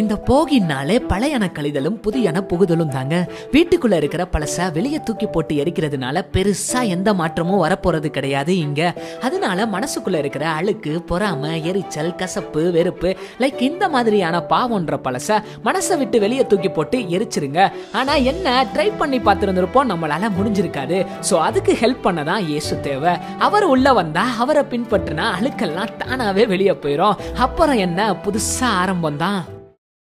இந்த போகினாலே பழையன கழிதலும் புதியன புகுதலும் தாங்க. வீட்டுக்குள்ள இருக்கிற பழச வெளியே தூக்கி போட்டு எரிக்கிறதுனால பெருசா எந்த மாற்றமும் வரப்போறது கிடையாது இங்க. அதனால மனசுக்குள்ள இருக்கிற அழுக்கு பொறாம எரிச்சல் கசப்பு வெறுப்பு லைக் இந்த மாதிரியான பாவம்ன்ற பழச மனசை விட்டு வெளியே தூக்கி போட்டு எரிச்சிருங்க. ஆனா என்ன ட்ரை பண்ணி பார்த்துருந்துருப்போம் நம்மளால முடிஞ்சிருக்காது. ஸோ அதுக்கு ஹெல்ப் பண்ண தான் இயேசு தேவை. அவர் உள்ள வந்தா அவரை பின்பற்றினா அழுக்கெல்லாம் தானாவே வெளியே போயிடும் அப்புறம் என்ன புதுசா ஆரம்பம் தான்